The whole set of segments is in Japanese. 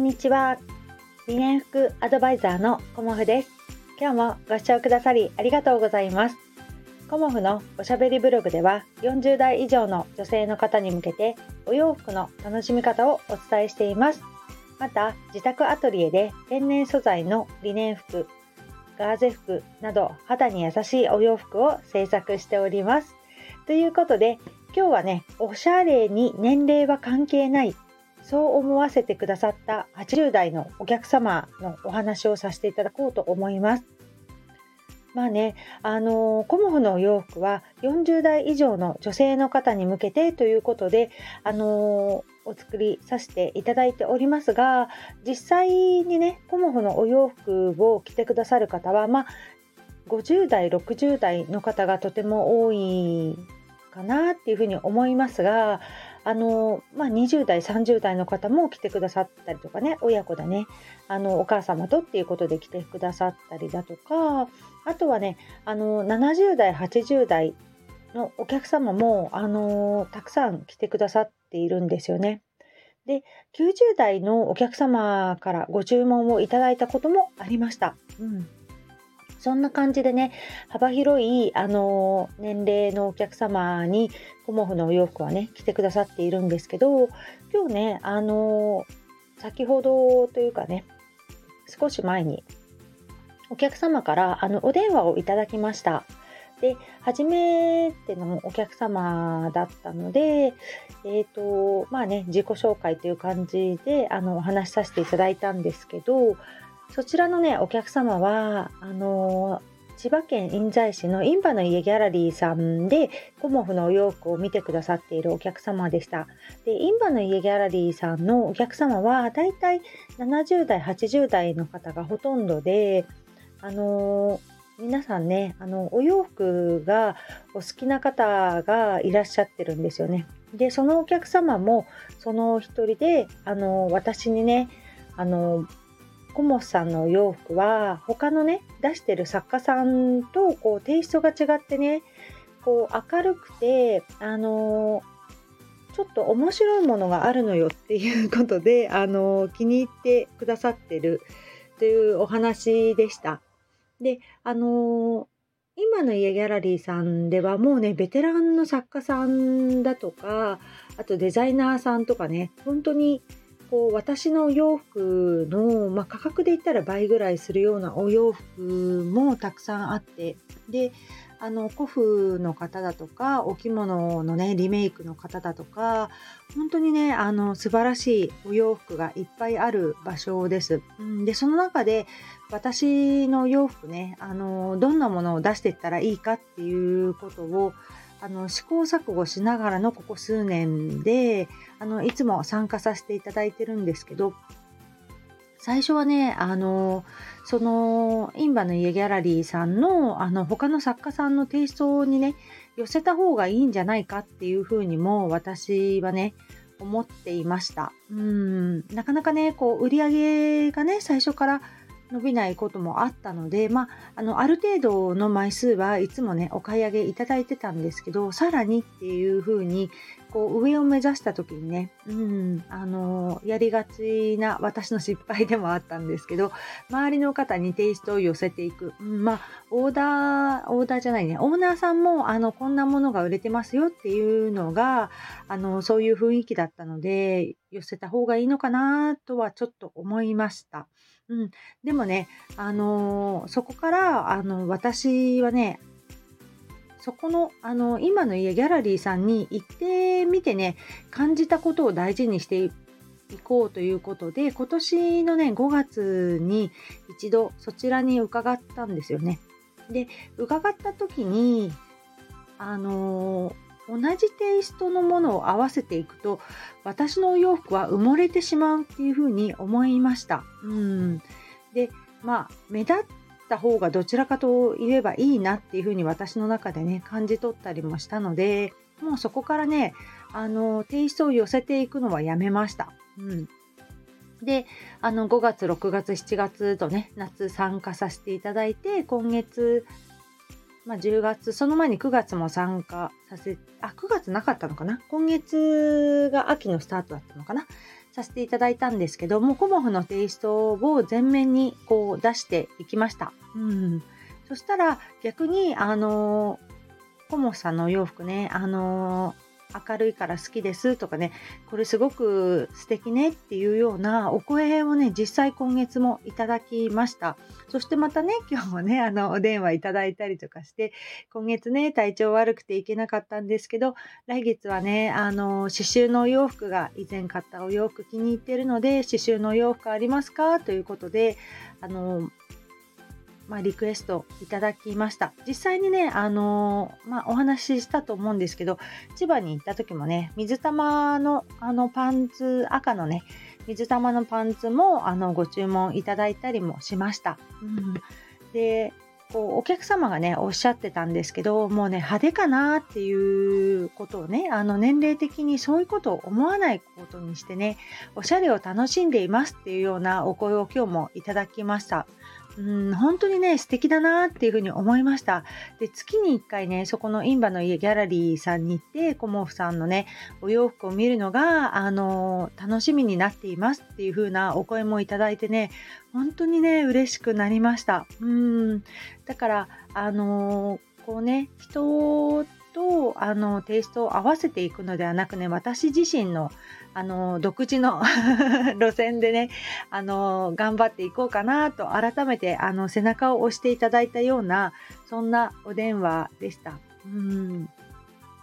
んにちは。理念服アドバイザーのコモフです。今日もご視聴くださりありがとうございます。コモフのおしゃべりブログでは40代以上の女性の方に向けてお洋服の楽しみ方をお伝えしています。また自宅アトリエで天然素材のリネン服、ガーゼ服など肌に優しいお洋服を制作しております。ということで今日はね、おしゃれに年齢は関係ないそう思わせてくださった80代のお客様のお話をさせていただこうと思います。まあね、あのコモフのお洋服は40代以上の女性の方に向けてということで、あのお作りさせていただいておりますが実際にねコモフのお洋服を着てくださる方はまあ50代60代の方がとても多いかなっていうふうに思いますがあの、まあ、20代30代の方も来てくださったりとかね親子だねあのお母様とっていうことで来てくださったりだとかあとはねあの70代80代のお客様もあのたくさん来てくださっているんですよね。で90代のお客様からご注文をいただいたこともありました。うんそんな感じでね、幅広い、あの年齢のお客様にコモフのお洋服はね、着てくださっているんですけど、今日ね、あの先ほどというかね、少し前にお客様からあのお電話をいただきました。で、初めてのお客様だったので、えっ、ー、と、まあね、自己紹介という感じであのお話しさせていただいたんですけど、そちらのね、お客様は、あの千葉県印西市のインバの家ギャラリーさんでコモフのお洋服を見てくださっているお客様でした。で、インバの家ギャラリーさんのお客様はだいたい70代、80代の方がほとんどで、あの皆さんね、あの、お洋服がお好きな方がいらっしゃってるんですよね。で、そのお客様もその一人で、あの、私にね、あの、コモスさんの洋服は他のね出してる作家さんとこうテイストが違ってねこう明るくてあの、ちょっと面白いものがあるのよっていうことで、あの、気に入ってくださってるというお話でした。であの、今の家ギャラリーさんではもうねベテランの作家さんだとかあとデザイナーさんとかね本当にこう私のお洋服の、まあ、価格で言ったら倍ぐらいするようなお洋服もたくさんあってであの古風の方だとかお着物のねリメイクの方だとか本当にねあの素晴らしいお洋服がいっぱいある場所です。でその中で私の洋服ねあのどんなものを出していったらいいかっていうことをあの試行錯誤しながらのここ数年であのいつも参加させていただいてるんですけど最初はねあのそのインバの家ギャラリーさんのあの他の作家さんのテイストにね寄せた方がいいんじゃないかっていうふうにも私はね思っていました。うんなかなかねこう売り上げがね最初から伸びないこともあったので、まあ、あのある程度の枚数はいつもねお買い上げいただいてたんですけどさらにっていう風にこう上を目指した時にね、うん、あのやりがちな私の失敗でもあったんですけど周りの方にテイストを寄せていく、うん、まあオーダーオーダーじゃないねオーナーさんもあのこんなものが売れてますよっていうのがあのそういう雰囲気だったので寄せた方がいいのかなとはちょっと思いました。うん、でもね、あのー、そこからあの私はねそこのあの今の家ギャラリーさんに行ってみてね感じたことを大事にしていこうということで今年のね5月に一度そちらに伺ったんですよね。で伺った時にあのー同じテイストのものを合わせていくと私のお洋服は埋もれてしまうっていうふうに思いました。うんでまあ目立った方がどちらかと言えばいいなっていうふうに私の中でね感じ取ったりもしたのでもうそこからねあのテイストを寄せていくのはやめました。うんで、あの、5月、6月、7月とね、夏参加させていただいて、今月まあ、10月、その前に9月も参加させ、あ、9月なかったのかな？今月が秋のスタートだったのかな？させていただいたんですけどもコモフのテイストを全面にこう出していきました。うん、そしたら逆にあのコモフさんのお洋服ねあの明るいから好きですとかねこれすごく素敵ねっていうようなお声をね実際今月もいただきました。そしてまたね今日もねあのお電話いただいたりとかして今月ね体調悪くて行けなかったんですけど来月はねあの刺繍のお洋服が以前買ったお洋服気に入ってるので刺繍のお洋服ありますか？ということであのまあ、リクエストいただきました。実際にね、あのー、まあ、お話ししたと思うんですけど、千葉に行った時もね、水玉のあのパンツ、赤のね、水玉のパンツもあのご注文いただいたりもしました。うん、で、こうお客様がねおっしゃってたんですけどもうね派手かなっていうことをねあの年齢的にそういうことを思わないことにしてねおしゃれを楽しんでいますっていうようなお声を今日もいただきました。うん、本当にね、素敵だなっていうふうに思いました。で、月に1回ね、そこのインバの家ギャラリーさんに行って、コモフさんのね、お洋服を見るのが、あの楽しみになっていますっていう風なお声もいただいてね、本当にね、嬉しくなりました。うん。だから、あのこうね、人とあのテイストを合わせていくのではなくね私自身のあの独自の 路線でねあの頑張っていこうかなと改めてあの背中を押していただいたようなそんなお電話でした。うん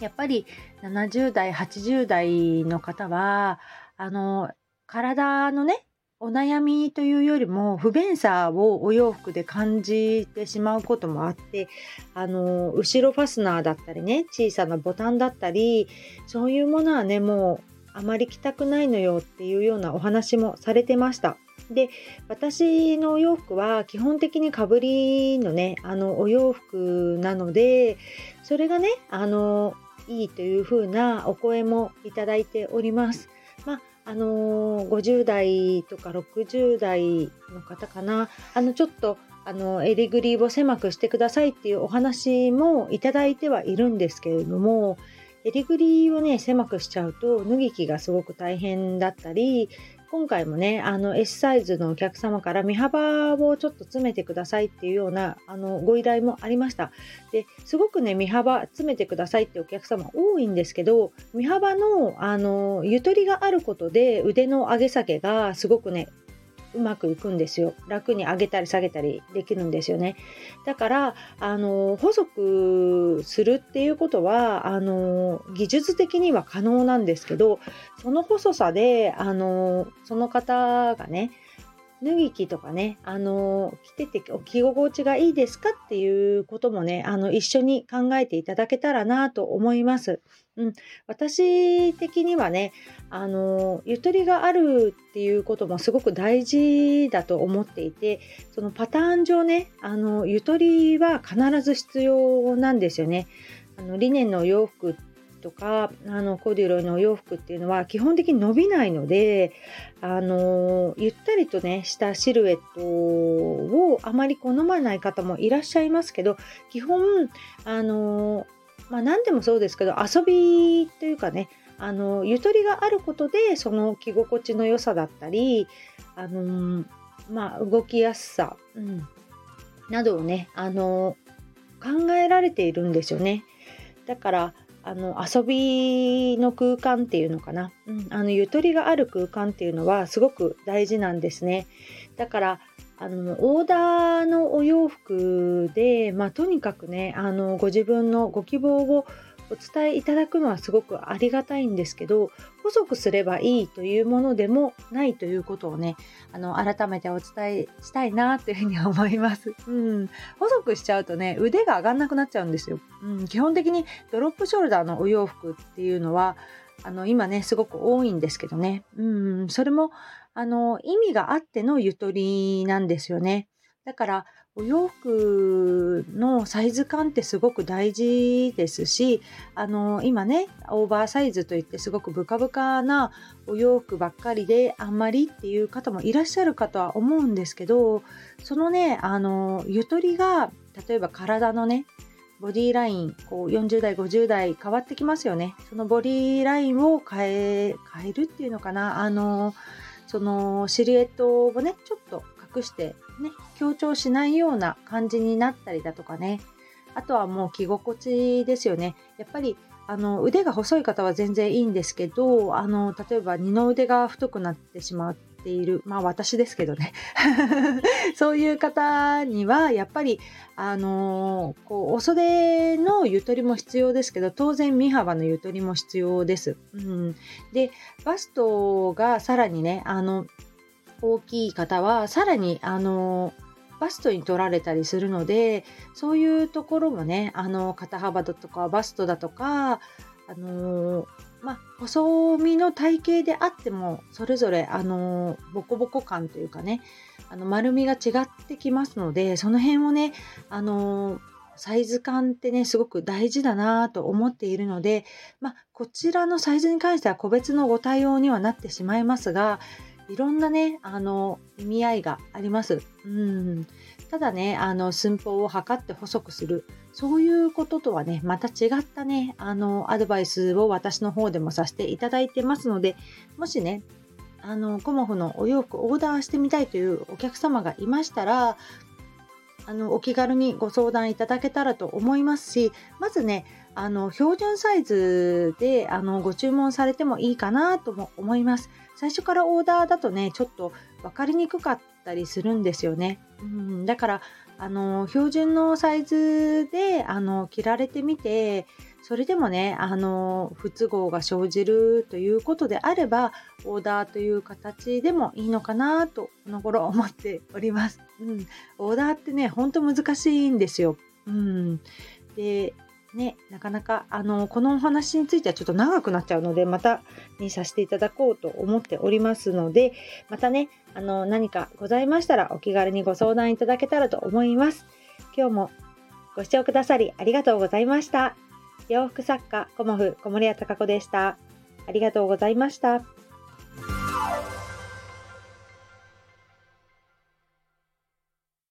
やっぱり70代80代の方はあの体のねお悩みというよりも不便さをお洋服で感じてしまうこともあってあの後ろファスナーだったりね小さなボタンだったりそういうものはねもうあまり着たくないのよっていうようなお話もされてました。で私のお洋服は基本的にかぶりのねあのお洋服なのでそれがねあのいいというふうなお声もいただいております。まああのー、50代とか60代の方かな。あのちょっとあの襟ぐりを狭くしてくださいっていうお話もいただいてはいるんですけれども襟ぐりをね狭くしちゃうと脱ぎ着がすごく大変だったり今回もね、あの S サイズのお客様から身幅をちょっと詰めてくださいっていうようなあのご依頼もありました。で、すごくね、身幅詰めてくださいってお客様多いんですけど、身幅のあのゆとりがあることで腕の上げ下げがすごくね、うまくいくんですよ。楽に上げたり下げたりできるんですよね。だからあの細くするっていうことはあの技術的には可能なんですけどその細さであのその方がね脱ぎ着とかね、あの着てて着心地がいいですかっていうこともね、あの一緒に考えていただけたらなと思います。うん、私的にはね、あのゆとりがあるっていうこともすごく大事だと思っていて、そのパターン上ね、あのゆとりは必ず必要なんですよね。あのリネンの洋服とかあのコーデュロイのお洋服っていうのは基本的に伸びないのであのゆったりとねしたシルエットをあまり好まない方もいらっしゃいますけど基本あのまあ何でもそうですけど遊びというかねあのゆとりがあることでその着心地の良さだったりあのまあ動きやすさ、うん、などをねあの考えられているんですよね。だからあの遊びの空間っていうのかな、うん、あのゆとりがある空間っていうのはすごく大事なんですね。だからあのオーダーのお洋服で、まあ、とにかくねあのご自分のご希望をお伝えいただくのはすごくありがたいんですけど細くすればいいというものでもないということをねあの改めてお伝えしたいなというふうに思います、うん、細くしちゃうとね腕が上がんなくなっちゃうんですよ、うん、基本的にドロップショルダーのお洋服っていうのはあの今ねすごく多いんですけどね、うん、それもあの意味があってのゆとりなんですよね。だからお洋服サイズ感ってすごく大事ですしあの今ねオーバーサイズといってすごくブカブカなお洋服ばっかりであんまりっていう方もいらっしゃるかとは思うんですけどそのねあのゆとりが例えば体のねボディラインこう40代50代変わってきますよね。そのボディラインを変え変えるっていうのかな。あのそのシルエットをねちょっと隠してね強調しないような感じになったりだとかね。あとはもう着心地ですよね。やっぱりあの腕が細い方は全然いいんですけどあの例えば二の腕が太くなってしまっているまあ私ですけどね。そういう方にはやっぱりあのこうお袖のゆとりも必要ですけど当然身幅のゆとりも必要です。うん、でバストがさらにねあの大きい方はさらにあのバストに取られたりするのでそういうところもねあの肩幅だとかバストだとかあのまあ、細身の体型であってもそれぞれあのボコボコ感というかねあの丸みが違ってきますのでその辺をねあのサイズ感ってねすごく大事だなと思っているので、まあ、こちらのサイズに関しては個別のご対応にはなってしまいますがいろんなね、あの、意味合いがあります。うん。ただね、あの、寸法を測って細くする。そういうこととはね、また違ったね、あの、アドバイスを私の方でもさせていただいてますので、もしね、あの、コモフのお洋服オーダーしてみたいというお客様がいましたら、あの、お気軽にご相談いただけたらと思いますし、まずね、あの、標準サイズで、あの、ご注文されてもいいかなとも思います。最初からオーダーだとねちょっと分かりにくかったりするんですよね。うん、だからあの標準のサイズであの着られてみてそれでもねあの不都合が生じるということであればオーダーという形でもいいのかなとこの頃思っております。うん、オーダーってねほんと難しいんですよ。うん、でね、なかなかあのこのお話についてはちょっと長くなっちゃうのでまたにさせていただこうと思っておりますのでまたねあの何かございましたらお気軽にご相談いただけたらと思います。今日もご視聴くださりありがとうございました。洋服作家コモフ小森屋隆子でした。ありがとうございました。